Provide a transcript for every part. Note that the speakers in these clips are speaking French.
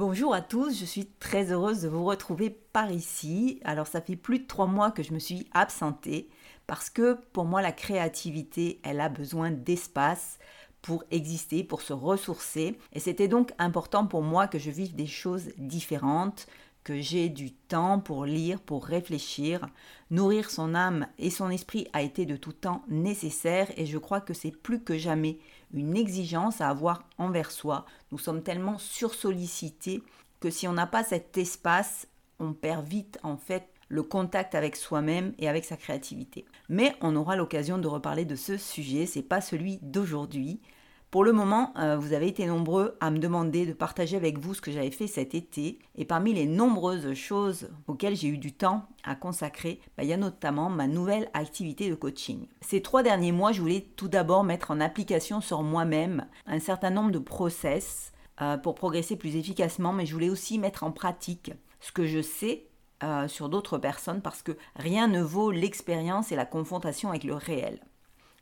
bonjour à tous, je suis très heureuse de vous retrouver par ici. Alors ça fait plus de trois mois que je me suis absentée parce que pour moi la créativité, elle a besoin d'espace pour exister, pour se ressourcer. Et c'était donc important pour moi que je vive des choses différentes, que j'ai du temps pour lire, pour réfléchir. Nourrir son âme et son esprit a été de tout temps nécessaire et je crois que c'est plus que jamais une exigence à avoir envers soi. Nous sommes tellement sursollicités que si on n'a pas cet espace, on perd vite en fait le contact avec soi-même et avec sa créativité. Mais on aura l'occasion de reparler de ce sujet, c'est pas celui d'aujourd'hui. Pour le moment, euh, vous avez été nombreux à me demander de partager avec vous ce que j'avais fait cet été. Et parmi les nombreuses choses auxquelles j'ai eu du temps à consacrer, bah, il y a notamment ma nouvelle activité de coaching. Ces trois derniers mois, je voulais tout d'abord mettre en application sur moi-même un certain nombre de process euh, pour progresser plus efficacement, mais je voulais aussi mettre en pratique ce que je sais euh, sur d'autres personnes parce que rien ne vaut l'expérience et la confrontation avec le réel.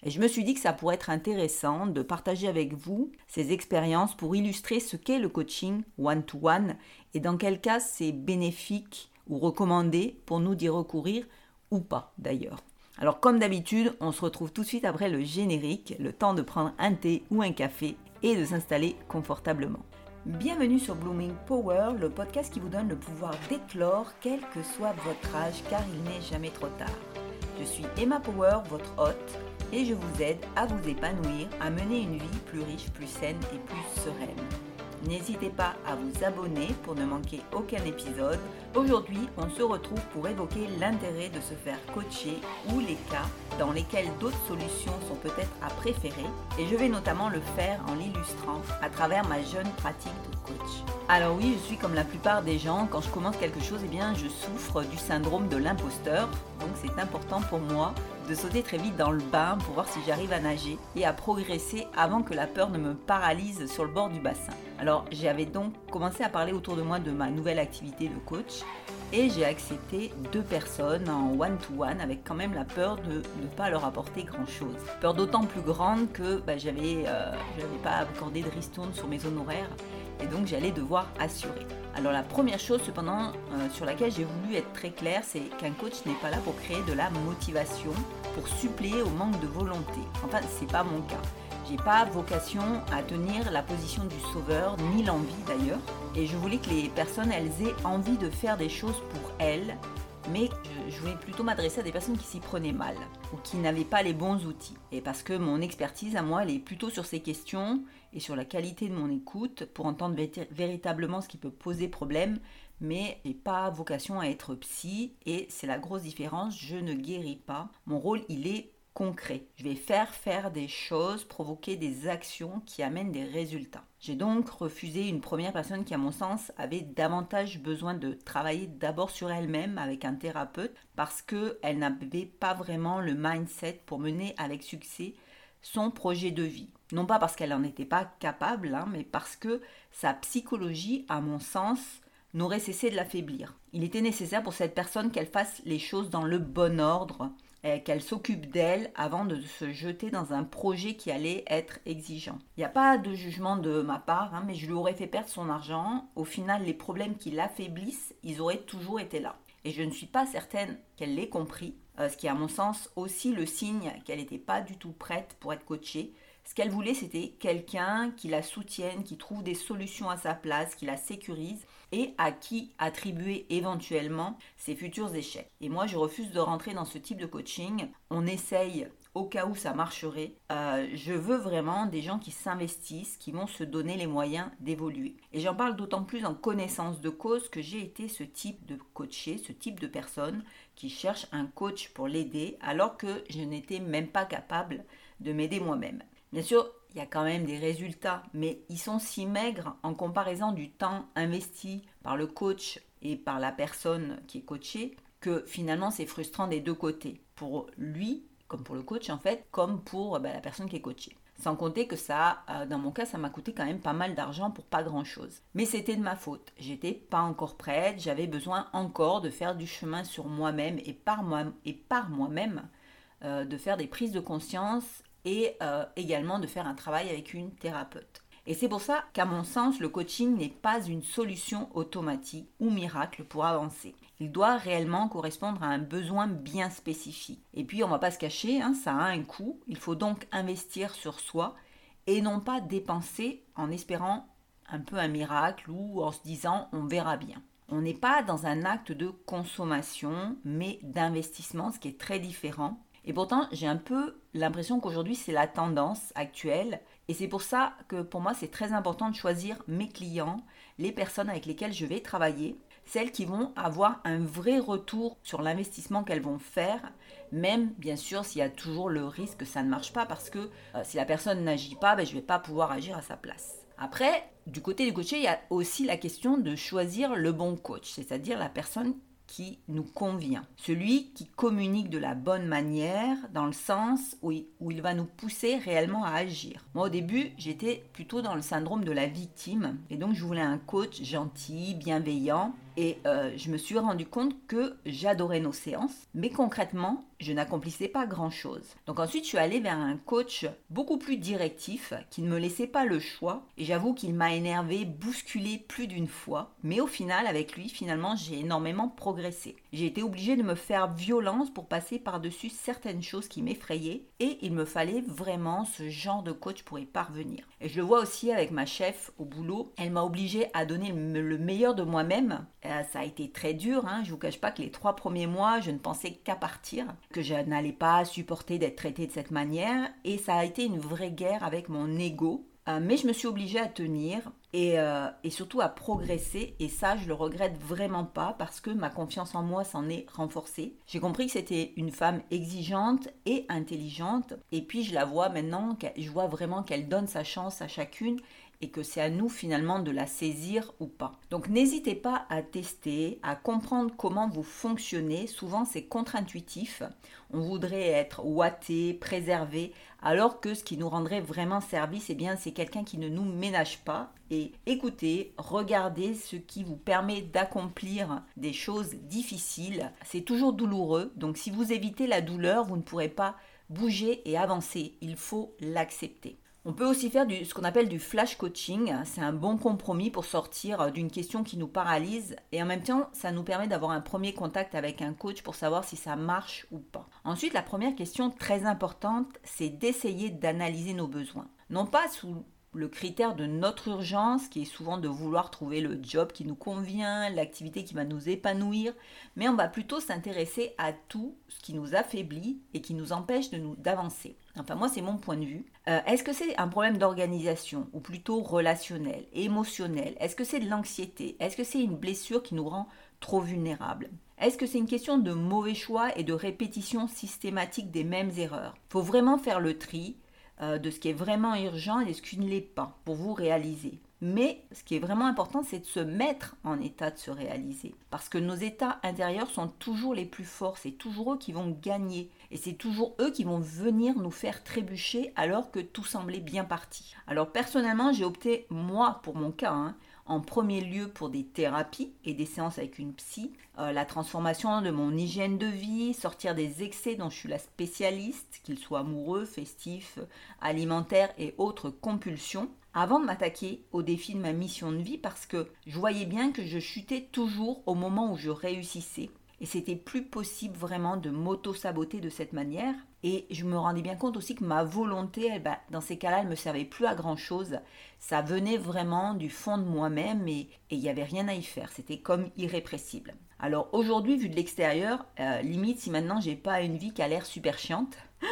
Et je me suis dit que ça pourrait être intéressant de partager avec vous ces expériences pour illustrer ce qu'est le coaching one-to-one et dans quel cas c'est bénéfique ou recommandé pour nous d'y recourir ou pas d'ailleurs. Alors comme d'habitude, on se retrouve tout de suite après le générique, le temps de prendre un thé ou un café et de s'installer confortablement. Bienvenue sur Blooming Power, le podcast qui vous donne le pouvoir d'éclore quel que soit votre âge car il n'est jamais trop tard. Je suis Emma Power, votre hôte et je vous aide à vous épanouir, à mener une vie plus riche, plus saine et plus sereine. N'hésitez pas à vous abonner pour ne manquer aucun épisode. Aujourd'hui, on se retrouve pour évoquer l'intérêt de se faire coacher ou les cas dans lesquels d'autres solutions sont peut-être à préférer. Et je vais notamment le faire en l'illustrant à travers ma jeune pratique de Alors oui, je suis comme la plupart des gens, quand je commence quelque chose, eh bien, je souffre du syndrome de l'imposteur. Donc c'est important pour moi de sauter très vite dans le bain pour voir si j'arrive à nager et à progresser avant que la peur ne me paralyse sur le bord du bassin. Alors j'avais donc commencé à parler autour de moi de ma nouvelle activité de coach et j'ai accepté deux personnes en one-to-one avec quand même la peur de ne pas leur apporter grand-chose. Peur d'autant plus grande que bah, j'avais euh, pas accordé de ristourne sur mes honoraires et donc j'allais devoir assurer. Alors la première chose cependant euh, sur laquelle j'ai voulu être très clair, c'est qu'un coach n'est pas là pour créer de la motivation, pour suppléer au manque de volonté. Enfin, c'est pas mon cas. J'ai pas vocation à tenir la position du sauveur, ni l'envie d'ailleurs. Et je voulais que les personnes, elles aient envie de faire des choses pour elles, mais je voulais plutôt m'adresser à des personnes qui s'y prenaient mal ou qui n'avaient pas les bons outils. Et parce que mon expertise à moi, elle est plutôt sur ces questions et sur la qualité de mon écoute pour entendre véritablement ce qui peut poser problème, mais j'ai pas vocation à être psy et c'est la grosse différence, je ne guéris pas. Mon rôle, il est concret. Je vais faire faire des choses, provoquer des actions qui amènent des résultats. J'ai donc refusé une première personne qui, à mon sens, avait davantage besoin de travailler d'abord sur elle-même avec un thérapeute parce qu'elle n'avait pas vraiment le mindset pour mener avec succès son projet de vie. Non pas parce qu'elle n'en était pas capable, hein, mais parce que sa psychologie, à mon sens, n'aurait cessé de l'affaiblir. Il était nécessaire pour cette personne qu'elle fasse les choses dans le bon ordre, qu'elle s'occupe d'elle avant de se jeter dans un projet qui allait être exigeant. Il n'y a pas de jugement de ma part, hein, mais je lui aurais fait perdre son argent. Au final, les problèmes qui l'affaiblissent, ils auraient toujours été là. Et je ne suis pas certaine qu'elle l'ait compris, euh, ce qui est à mon sens aussi le signe qu'elle n'était pas du tout prête pour être coachée. Ce qu'elle voulait, c'était quelqu'un qui la soutienne, qui trouve des solutions à sa place, qui la sécurise et à qui attribuer éventuellement ses futurs échecs. Et moi, je refuse de rentrer dans ce type de coaching. On essaye au cas où ça marcherait. Euh, je veux vraiment des gens qui s'investissent, qui vont se donner les moyens d'évoluer. Et j'en parle d'autant plus en connaissance de cause que j'ai été ce type de coaché, ce type de personne qui cherche un coach pour l'aider alors que je n'étais même pas capable de m'aider moi-même. Bien sûr, il y a quand même des résultats, mais ils sont si maigres en comparaison du temps investi par le coach et par la personne qui est coachée que finalement c'est frustrant des deux côtés. Pour lui, comme pour le coach en fait, comme pour bah, la personne qui est coachée. Sans compter que ça, euh, dans mon cas, ça m'a coûté quand même pas mal d'argent pour pas grand chose. Mais c'était de ma faute. J'étais pas encore prête, j'avais besoin encore de faire du chemin sur moi-même et par moi-même, euh, de faire des prises de conscience et euh, également de faire un travail avec une thérapeute. Et c'est pour ça qu'à mon sens, le coaching n'est pas une solution automatique ou miracle pour avancer. Il doit réellement correspondre à un besoin bien spécifique. Et puis, on va pas se cacher, hein, ça a un coût. Il faut donc investir sur soi et non pas dépenser en espérant un peu un miracle ou en se disant on verra bien. On n'est pas dans un acte de consommation, mais d'investissement, ce qui est très différent. Et pourtant, j'ai un peu l'impression qu'aujourd'hui, c'est la tendance actuelle. Et c'est pour ça que pour moi, c'est très important de choisir mes clients, les personnes avec lesquelles je vais travailler, celles qui vont avoir un vrai retour sur l'investissement qu'elles vont faire, même bien sûr s'il y a toujours le risque que ça ne marche pas, parce que euh, si la personne n'agit pas, ben, je ne vais pas pouvoir agir à sa place. Après, du côté du coaché, il y a aussi la question de choisir le bon coach, c'est-à-dire la personne qui nous convient. Celui qui communique de la bonne manière, dans le sens où il, va nous pousser réellement à agir. Moi, au début, j'étais plutôt dans le syndrome de la victime. Et donc, je voulais un coach gentil, bienveillant, et euh, je me suis rendu compte que j'adorais nos séances, mais concrètement, je n'accomplissais pas grand-chose. Donc ensuite, je suis allée vers un coach beaucoup plus directif, qui ne me laissait pas le choix, et j'avoue qu'il m'a énervé, bousculé plus d'une fois, mais au final, avec lui, finalement, j'ai énormément progressé. J'ai été obligée de me faire violence pour passer par-dessus certaines choses qui m'effrayaient, et il me fallait vraiment ce genre de coach pour y parvenir. Et je le vois aussi avec ma chef au boulot, elle m'a obligée à donner le meilleur de moi-même, euh, ça a été très dur. Hein. Je ne vous cache pas que les trois premiers mois, je ne pensais qu'à partir, que je n'allais pas supporter d'être traitée de cette manière. Et ça a été une vraie guerre avec mon ego. Euh, mais je me suis obligée à tenir et, euh, et, surtout à progresser. Et ça, je le regrette vraiment pas parce que ma confiance en moi s'en est renforcée. J'ai compris que c'était une femme exigeante et intelligente. Et puis je la vois maintenant, je vois vraiment qu'elle donne sa chance à chacune et que c'est à nous finalement de la saisir ou pas. Donc n'hésitez pas à tester, à comprendre comment vous fonctionnez. Souvent c'est contre-intuitif. On voudrait être ouaté, préservé, alors que ce qui nous rendrait vraiment service, eh bien c'est quelqu'un qui ne nous ménage pas. Et écoutez, regardez ce qui vous permet d'accomplir des choses difficiles. C'est toujours douloureux, donc si vous évitez la douleur, vous ne pourrez pas bouger et avancer. Il faut l'accepter. On peut aussi faire ce qu'on appelle du flash coaching. C'est un bon compromis pour sortir d'une question qui nous paralyse et en même temps, ça nous permet d'avoir un premier contact avec un coach pour savoir si ça marche ou pas. Ensuite, la première question très importante, c'est d'essayer d'analyser nos besoins. Non pas sous le critère de notre urgence, qui est souvent de vouloir trouver le job qui nous convient, l'activité qui va nous épanouir, mais on va plutôt s'intéresser à tout ce qui nous affaiblit et qui nous empêche de nous d'avancer. Enfin moi c'est mon point de vue. Euh, est-ce que c'est un problème d'organisation ou plutôt relationnel, émotionnel? Est-ce que c'est de l'anxiété? Est-ce que c'est une blessure qui nous rend trop vulnérables? Est-ce que c'est une question de mauvais choix et de répétition systématique des mêmes erreurs? Faut vraiment faire le tri euh, de ce qui est vraiment urgent et de ce qui ne l'est pas pour vous réaliser. Mais ce qui est vraiment important, c'est de se mettre en état de se réaliser. Parce que nos états intérieurs sont toujours les plus forts, c'est toujours eux qui vont gagner. Et c'est toujours eux qui vont venir nous faire trébucher alors que tout semblait bien parti. Alors personnellement, j'ai opté, moi, pour mon cas, hein, en premier lieu pour des thérapies et des séances avec une psy, euh, la transformation de mon hygiène de vie, sortir des excès dont je suis la spécialiste, qu'ils soient amoureux, festifs, alimentaires et autres compulsions, avant de m'attaquer au défi de ma mission de vie parce que je voyais bien que je chutais toujours au moment où je réussissais et c'était plus possible vraiment de m'auto-saboter de cette manière. Et je me rendais bien compte aussi que ma volonté, eh ben, dans ces cas-là, elle me servait plus à grand chose. Ça venait vraiment du fond de moi-même et il n'y avait rien à y faire. C'était comme irrépressible. Alors aujourd'hui, vu de l'extérieur, euh, limite si maintenant j'ai pas une vie qui a l'air super chiante,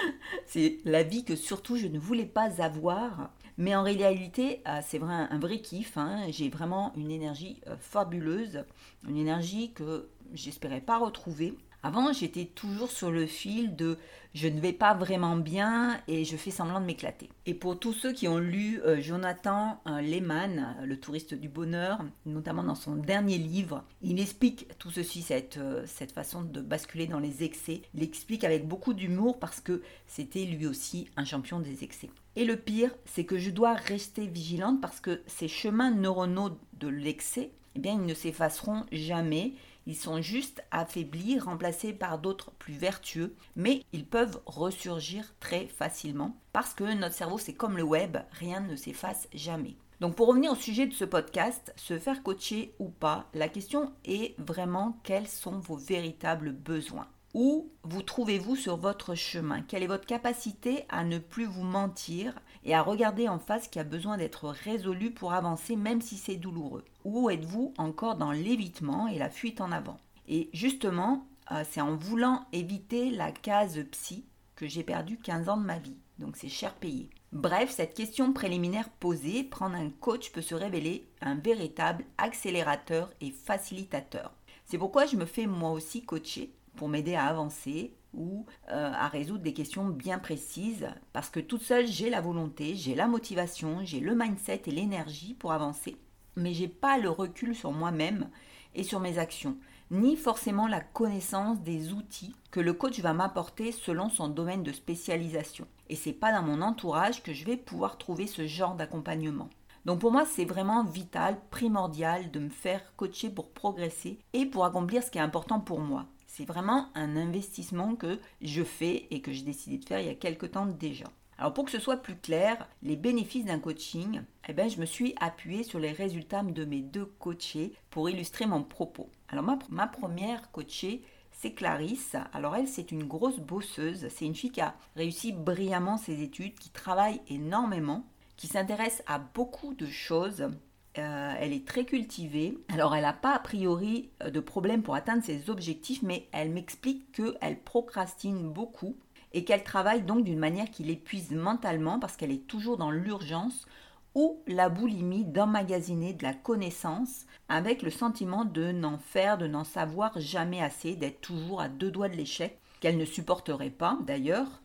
c'est la vie que surtout je ne voulais pas avoir. Mais en réalité, euh, c'est vrai un, vrai kiff. Hein. J'ai vraiment une énergie euh, fabuleuse, une énergie que j'espérais pas retrouver. Avant, j'étais toujours sur le fil de je ne vais pas vraiment bien et je fais semblant de m'éclater. Et pour tous ceux qui ont lu euh, Jonathan Lehman, le touriste du bonheur, notamment dans son dernier livre, il explique tout ceci, cette, cette façon de basculer dans les excès. Il l'explique avec beaucoup d'humour parce que c'était lui aussi un champion des excès. Et le pire, c'est que je dois rester vigilante parce que ces chemins neuronaux de l'excès, eh bien, ils ne s'effaceront jamais. Ils sont juste affaiblis, remplacés par d'autres plus vertueux, mais ils peuvent ressurgir très facilement parce que notre cerveau, c'est comme le web, rien ne s'efface jamais. Donc pour revenir au sujet de ce podcast, se faire coacher ou pas, la question est vraiment quels sont vos véritables besoins? Où vous trouvez-vous sur votre chemin? Quelle est votre capacité à ne plus vous mentir et à regarder en face ce qui a besoin d'être résolu pour avancer même si c'est douloureux? Où êtes-vous encore dans l'évitement et la fuite en avant? Et justement, euh, c'est en voulant éviter la case psy que j'ai perdu 15 ans de ma vie. Donc c'est cher payé. Bref, cette question préliminaire posée, prendre un coach peut se révéler un véritable accélérateur et facilitateur. C'est pourquoi je me fais moi aussi coacher pour m'aider à avancer ou euh, à résoudre des questions bien précises parce que toute seule j'ai la volonté, j'ai la motivation, j'ai le mindset et l'énergie pour avancer, mais j'ai pas le recul sur moi-même et sur mes actions ni forcément la connaissance des outils que le coach va m'apporter selon son domaine de spécialisation. Et c'est pas dans mon entourage que je vais pouvoir trouver ce genre d'accompagnement. Donc pour moi, c'est vraiment vital, primordial de me faire coacher pour progresser et pour accomplir ce qui est important pour moi. C'est vraiment un investissement que je fais et que j'ai décidé de faire il y a quelques temps déjà. Alors pour que ce soit plus clair, les bénéfices d'un coaching, eh ben, je me suis appuyée sur les résultats de mes deux coachés pour illustrer mon propos. Alors ma, ma première coachée, c'est Clarisse. Alors elle, c'est une grosse bosseuse. C'est une fille qui a réussi brillamment ses études, qui travaille énormément, qui s'intéresse à beaucoup de choses. Euh, elle est très cultivée. Alors elle n'a pas a priori euh, de problème pour atteindre ses objectifs, mais elle m'explique qu'elle procrastine beaucoup et qu'elle travaille donc d'une manière qui l'épuise mentalement parce qu'elle est toujours dans l'urgence ou la boulimie d'emmagasiner de la connaissance avec le sentiment de n'en faire, de n'en savoir jamais assez, d'être toujours à deux doigts de l'échec, qu'elle ne supporterait pas d'ailleurs.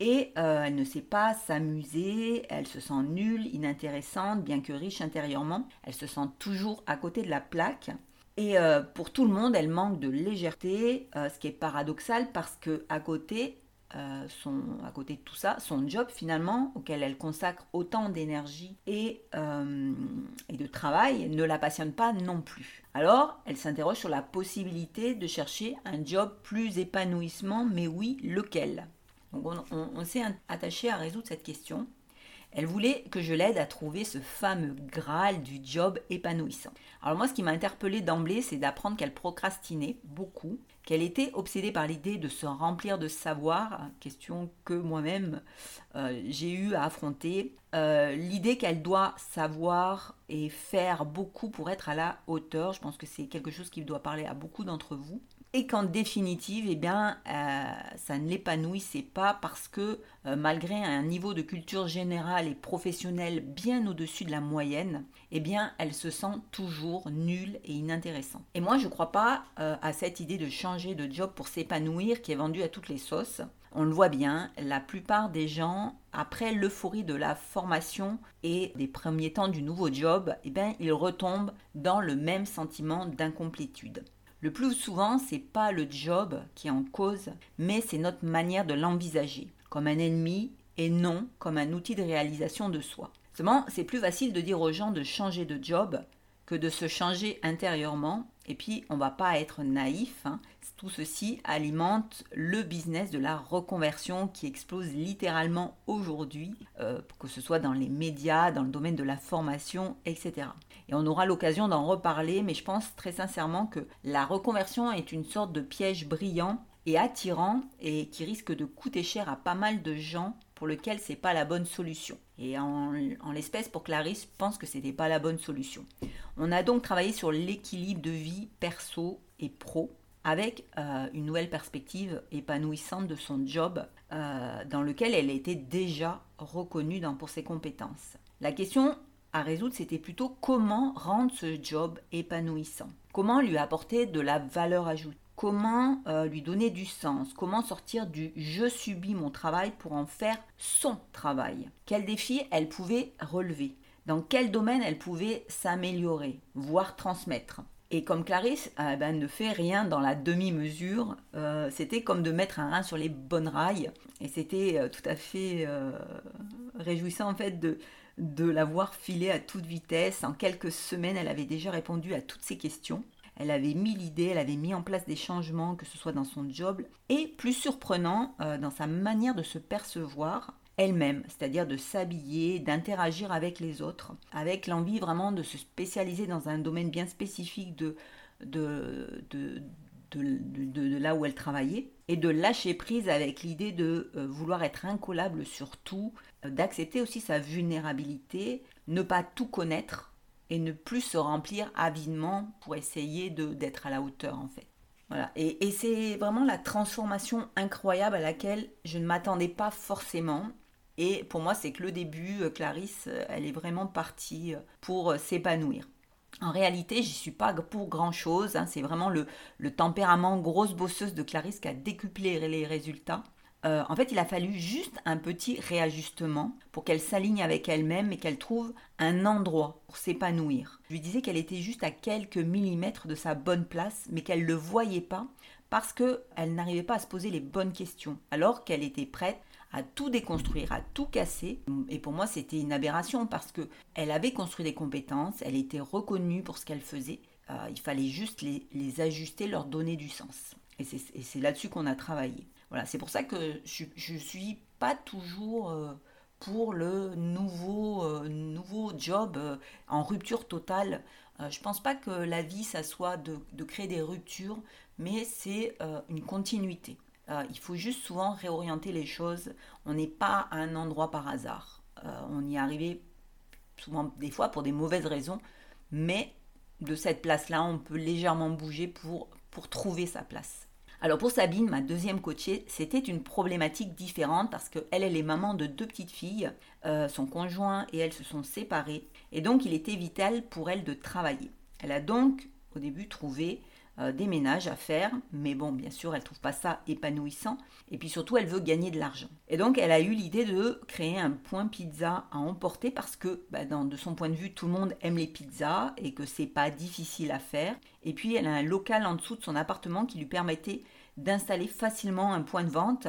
Et euh, elle ne sait pas s'amuser, elle se sent nulle, inintéressante, bien que riche intérieurement. Elle se sent toujours à côté de la plaque. Et euh, pour tout le monde, elle manque de légèreté, euh, ce qui est paradoxal parce que à côté, à côté de tout ça, son job finalement, auquel elle consacre autant d'énergie et, et de travail, ne la passionne pas non plus. Alors, elle s'interroge sur la possibilité de chercher un job plus épanouissement, mais oui, lequel? Donc on, s'est attaché à résoudre cette question. Elle voulait que je l'aide à trouver ce fameux Graal du job épanouissant. Alors moi, ce qui m'a interpellée d'emblée, c'est d'apprendre qu'elle procrastinait beaucoup, qu'elle était obsédée par l'idée de se remplir de savoir, question que moi-même euh, j'ai eu à affronter, euh, l'idée qu'elle doit savoir et faire beaucoup pour être à la hauteur. Je pense que c'est quelque chose qui doit parler à beaucoup d'entre vous et qu'en définitive, eh bien, euh, ça ne l'épanouissait pas parce que euh, malgré un niveau de culture générale et professionnelle bien au-dessus de la moyenne, eh bien, elle se sent toujours nulle et inintéressante. Et moi, je ne crois pas euh, à cette idée de changer de job pour s'épanouir qui est vendue à toutes les sauces. On le voit bien, la plupart des gens, après l'euphorie de la formation et des premiers temps du nouveau job, eh bien, ils retombent dans le même sentiment d'incomplétude. Le plus souvent, c'est pas le job qui est en cause, mais c'est notre manière de l'envisager, comme un ennemi et non comme un outil de réalisation de soi. Seulement, c'est plus facile de dire aux gens de changer de job que de se changer intérieurement. Et puis, on va pas être naïf. Hein. Tout ceci alimente le business de la reconversion qui explose littéralement aujourd'hui, euh, que ce soit dans les médias, dans le domaine de la formation, etc. Et on aura l'occasion d'en reparler, mais je pense très sincèrement que la reconversion est une sorte de piège brillant et attirant et qui risque de coûter cher à pas mal de gens pour lequel c'est pas la bonne solution. Et en, l'espèce, pour Clarisse, je pense que c'était pas la bonne solution. On a donc travaillé sur l'équilibre de vie perso et pro avec euh, une nouvelle perspective épanouissante de son job euh, dans lequel elle était déjà reconnue dans, pour ses compétences. La question à résoudre, c'était plutôt comment rendre ce job épanouissant, comment lui apporter de la valeur ajoutée, comment euh, lui donner du sens, comment sortir du je subis mon travail pour en faire son travail, quels défis elle pouvait relever, dans quel domaine elle pouvait s'améliorer, voire transmettre. Et comme Clarisse euh, ben, ne fait rien dans la demi-mesure, euh, c'était comme de mettre un rein sur les bonnes rails. Et c'était tout à fait réjouissant en fait de, de l'avoir filé à toute vitesse. En quelques semaines, elle avait déjà répondu à toutes ces questions. Elle avait mis l'idée, elle avait mis en place des changements, que ce soit dans son job, et plus surprenant, euh, dans sa manière de se percevoir. elle-même, c'est-à-dire de s'habiller, d'interagir avec les autres, avec l'envie vraiment de se spécialiser dans un domaine bien spécifique de, de, de, là où elle travaillait, et de lâcher prise avec l'idée de euh, vouloir être incollable sur tout, d'accepter aussi sa vulnérabilité, ne pas tout connaître et ne plus se remplir avidement pour essayer d'être à la hauteur en fait. Voilà. Et, et c'est vraiment la transformation incroyable à laquelle je ne m'attendais pas forcément. Et pour moi, c'est que le début, euh, Clarisse, elle est vraiment partie pour s'épanouir. En réalité, j'y suis pas pour grand chose. Hein. C'est vraiment le, tempérament grosse bosseuse de Clarisse qui a décuplé les résultats. Euh, en fait, il a fallu juste un petit réajustement pour qu'elle s'aligne avec elle-même et qu'elle trouve un endroit pour s'épanouir. Je lui disais qu'elle était juste à quelques millimètres de sa bonne place, mais qu'elle ne le voyait pas parce qu'elle n'arrivait pas à se poser les bonnes questions, alors qu'elle était prête à tout déconstruire, à tout casser. Et pour moi, c'était une aberration parce que elle avait construit des compétences, elle était reconnue pour ce qu'elle faisait. Euh, il fallait juste les, ajuster, leur donner du sens. Et c'est là-dessus qu'on a travaillé. Voilà, c'est pour ça que je, ne suis pas toujours euh, pour le nouveau, euh, job en rupture totale. je pense pas que la vie, ça soit de, créer des ruptures, mais c'est une continuité. Euh, il faut juste souvent réorienter les choses. On n'est pas à un endroit par hasard. Euh, on y est arrivé souvent des fois pour des mauvaises raisons, mais de cette place-là, on peut légèrement bouger pour trouver sa place. Alors pour Sabine, ma deuxième coachée, c'était une problématique différente parce qu'elle, elle est maman de deux petites filles. Euh, son conjoint et elle se sont séparés et donc il était vital pour elle de travailler. Elle a donc au début trouvé euh, des ménages à faire, mais bon, bien sûr, elle trouve pas ça épanouissant. Et puis surtout, elle veut gagner de l'argent. Et donc, elle a eu l'idée de créer un point pizza à emporter parce que, bah, de son point de vue, tout le monde aime les pizzas et que c'est pas difficile à faire. Et puis, elle a un local en dessous de son appartement qui lui permettait d'installer facilement un point de vente.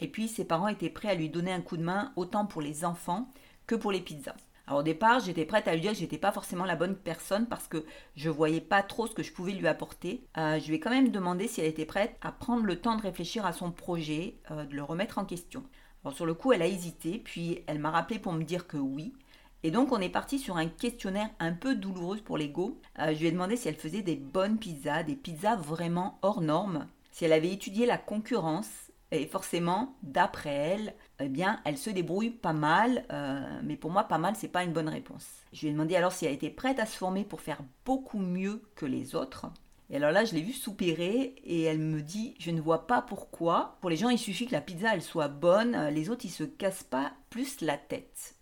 Et puis, ses parents étaient prêts à lui donner un coup de main autant pour les enfants que pour les pizzas. Alors au départ, j'étais prête à lui dire que j'étais pas forcément la bonne personne parce que je voyais pas trop ce que je pouvais lui apporter. Euh, je lui ai quand même demandé si elle était prête à prendre le temps de réfléchir à son projet, euh, de le remettre en question. Sur le coup, elle a hésité, puis elle m'a rappelé pour me dire que oui. Et donc on est parti sur un questionnaire un peu douloureux pour l'ego. Euh, je lui ai demandé si elle faisait des bonnes pizzas, des pizzas vraiment hors normes, si elle avait étudié la concurrence et forcément, d'après elle, eh bien, elle se débrouille pas mal, euh, mais pour moi, pas mal, c'est pas une bonne réponse. Je lui ai demandé alors si elle était prête à se former pour faire beaucoup mieux que les autres. Et alors là, je l'ai vue soupirer et elle me dit Je ne vois pas pourquoi. Pour les gens, il suffit que la pizza elle soit bonne, euh, les autres ils se cassent pas plus la tête.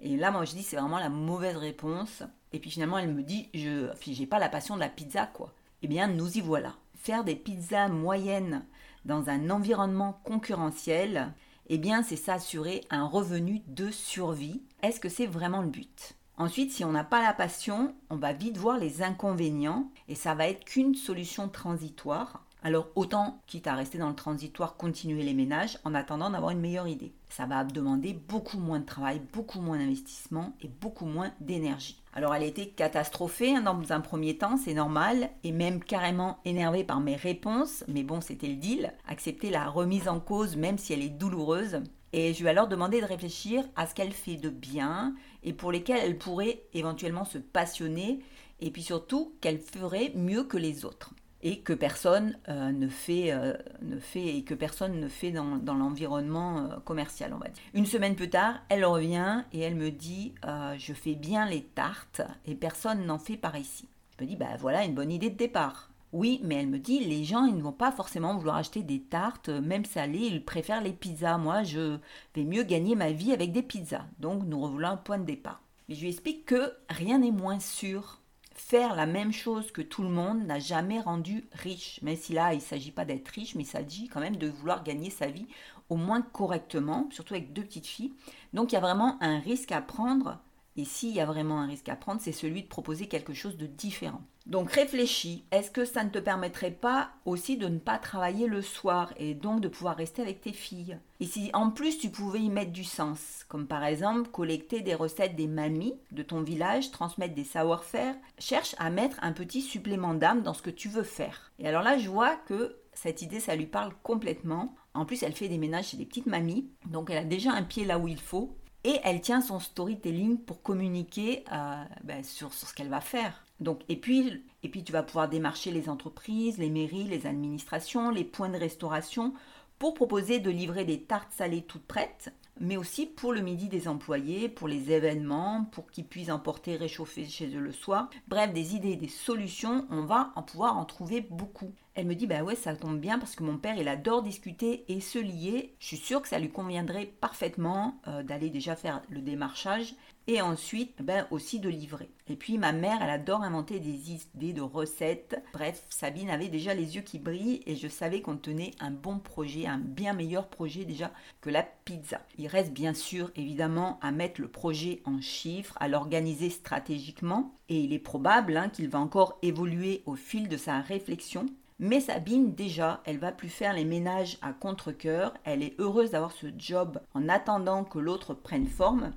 Et là, moi je dis C'est vraiment la mauvaise réponse. Et puis finalement, elle me dit Je j'ai pas la passion de la pizza quoi. Eh bien, nous y voilà. Faire des pizzas moyennes dans un environnement concurrentiel, eh bien c'est s'assurer un revenu de survie. Est-ce que c'est vraiment le but? Ensuite, si on n'a pas la passion, on va vite voir les inconvénients et ça va être qu'une solution transitoire. Alors autant, quitte à rester dans le transitoire, continuer les ménages en attendant d'avoir une meilleure idée. Ça va demander beaucoup moins de travail, beaucoup moins d'investissement et beaucoup moins d'énergie. Alors elle a été catastrophée hein, dans un premier temps, c'est normal, et même carrément énervée par mes réponses, mais bon c'était le deal, accepter la remise en cause même si elle est douloureuse. Et je lui ai alors demandé de réfléchir à ce qu'elle fait de bien et pour lesquels elle pourrait éventuellement se passionner et puis surtout qu'elle ferait mieux que les autres et que personne euh, ne, fait, euh, ne fait et que personne ne fait dans, l'environnement euh, commercial, on va dire. Une semaine plus tard, elle revient et elle me dit je fais bien les tartes et personne n'en fait par ici. Je me dis bah voilà une bonne idée de départ. Oui, mais elle me dit les gens ils ne vont pas forcément vouloir acheter des tartes, même salées, ils préfèrent les pizzas. Moi, je vais mieux gagner ma vie avec des pizzas. Donc nous revoilà un point de départ. Mais je lui explique que rien n'est moins sûr faire la même chose que tout le monde n'a jamais rendu riche. Même si là, il ne s'agit pas d'être riche, mais il s'agit quand même de vouloir gagner sa vie au moins correctement, surtout avec deux petites filles. Donc il y a vraiment un risque à prendre. Et s'il y a vraiment un risque à prendre, c'est celui de proposer quelque chose de différent. Donc réfléchis, est-ce que ça ne te permettrait pas aussi de ne pas travailler le soir et donc de pouvoir rester avec tes filles? Et si en plus tu pouvais y mettre du sens, comme par exemple collecter des recettes des mamies de ton village, transmettre des savoir-faire, cherche à mettre un petit supplément d'âme dans ce que tu veux faire. Et alors là, je vois que cette idée, ça lui parle complètement. En plus, elle fait des ménages chez des petites mamies, donc elle a déjà un pied là où il faut. Et elle tient son storytelling pour communiquer euh, ben, sur, sur, ce qu'elle va faire. Donc, et, puis, et puis, tu vas pouvoir démarcher les entreprises, les mairies, les administrations, les points de restauration pour proposer de livrer des tartes salées toutes prêtes mais aussi pour le midi des employés, pour les événements, pour qu'ils puissent emporter, réchauffer chez eux le soir. Bref, des idées, des solutions, on va en pouvoir en trouver beaucoup. Elle me dit bah ouais ça tombe bien parce que mon père il adore discuter et se lier. Je suis sûre que ça lui conviendrait parfaitement euh, d'aller déjà faire le démarchage et ensuite ben, aussi de livrer. Et puis ma mère, elle adore inventer des idées de recettes. Bref, Sabine avait déjà les yeux qui brillent et je savais qu'on tenait un bon projet, un bien meilleur projet déjà que la pizza. Il reste bien sûr évidemment à mettre le projet en chiffres, à l'organiser stratégiquement et il est probable hein, qu'il va encore évoluer au fil de sa réflexion. Mais Sabine, déjà, elle va plus faire les ménages à contre-coeur. Elle est heureuse d'avoir ce job en attendant que l'autre prenne forme.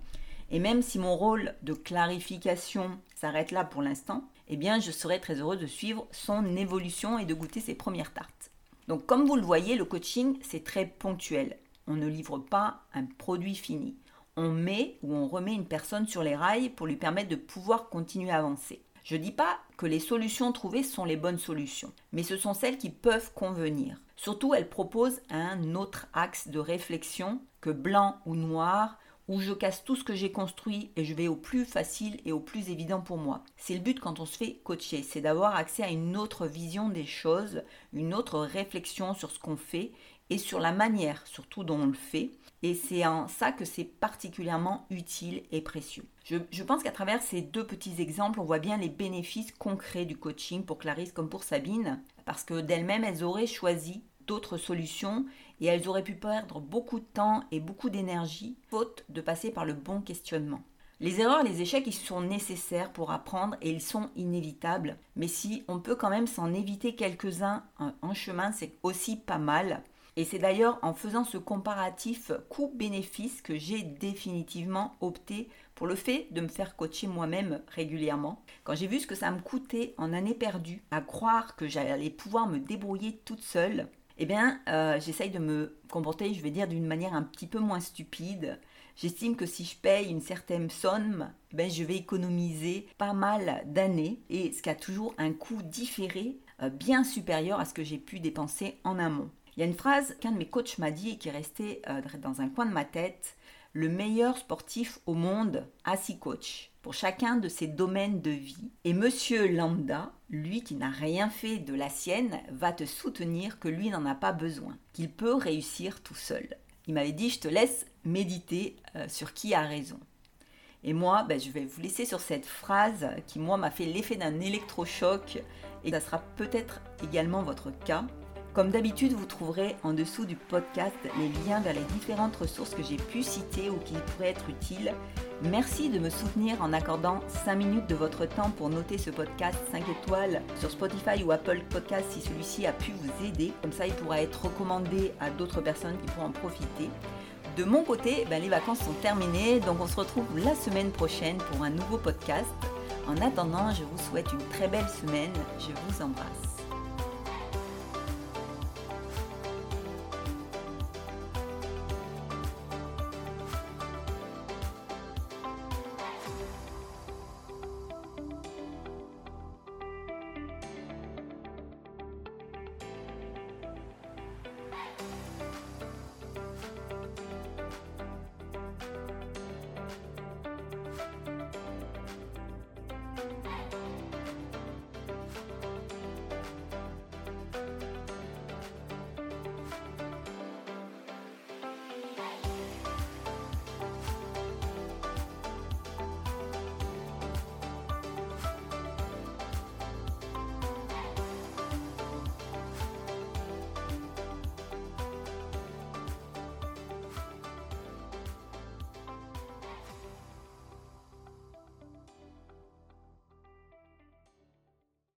Et même si mon rôle de clarification s'arrête là pour l'instant, eh bien je serai très heureuse de suivre son évolution et de goûter ses premières tartes. Donc comme vous le voyez, le coaching, c'est très ponctuel. On ne livre pas un produit fini. On met ou on remet une personne sur les rails pour lui permettre de pouvoir continuer à avancer. Je ne dis pas que les solutions trouvées sont les bonnes solutions, mais ce sont celles qui peuvent convenir. Surtout, elles proposent un autre axe de réflexion que blanc ou noir, où je casse tout ce que j'ai construit et je vais au plus facile et au plus évident pour moi. C'est le but quand on se fait coacher, c'est d'avoir accès à une autre vision des choses, une autre réflexion sur ce qu'on fait et sur la manière surtout dont on le fait. Et c'est en ça que c'est particulièrement utile et précieux. Je, pense qu'à travers ces deux petits exemples, on voit bien les bénéfices concrets du coaching pour Clarisse comme pour Sabine, parce que d'elles-mêmes, elles auraient choisi d'autres solutions et elles auraient pu perdre beaucoup de temps et beaucoup d'énergie faute de passer par le bon questionnement. Les erreurs les échecs, ils sont nécessaires pour apprendre et ils sont inévitables. Mais si on peut quand même s'en éviter quelques-uns en chemin, c'est aussi pas mal. Et c'est d'ailleurs en faisant ce comparatif coût-bénéfice que j'ai définitivement opté pour le fait de me faire coacher moi-même régulièrement. Quand j'ai vu ce que ça me coûtait en années perdues à croire que j'allais pouvoir me débrouiller toute seule, eh bien, euh, j'essaye de me comporter, je vais dire, d'une manière un petit peu moins stupide. J'estime que si je paye une certaine somme, eh ben, je vais économiser pas mal d'années, et ce qui a toujours un coût différé euh, bien supérieur à ce que j'ai pu dépenser en amont. Il y a une phrase qu'un de mes coachs m'a dit et qui est restée euh, dans un coin de ma tête. Le meilleur sportif au monde a six coachs pour chacun de ses domaines de vie. Et monsieur Lambda, lui qui n'a rien fait de la sienne, va te soutenir que lui n'en a pas besoin, qu'il peut réussir tout seul. Il m'avait dit, je te laisse méditer euh, sur qui a raison. Et moi, ben, je vais vous laisser sur cette phrase qui, moi, m'a fait l'effet d'un électrochoc et ça sera peut-être également votre cas. Comme d'habitude, vous trouverez en dessous du podcast les liens vers les différentes ressources que j'ai pu citer ou qui pourraient être utiles. Merci de me soutenir en accordant 5 minutes de votre temps pour noter ce podcast 5 étoiles sur Spotify ou Apple Podcast si celui-ci a pu vous aider. Comme ça, il pourra être recommandé à d'autres personnes qui pourront en profiter. De mon côté, ben, les vacances sont terminées, donc on se retrouve la semaine prochaine pour un nouveau podcast. En attendant, je vous souhaite une très belle semaine. Je vous embrasse.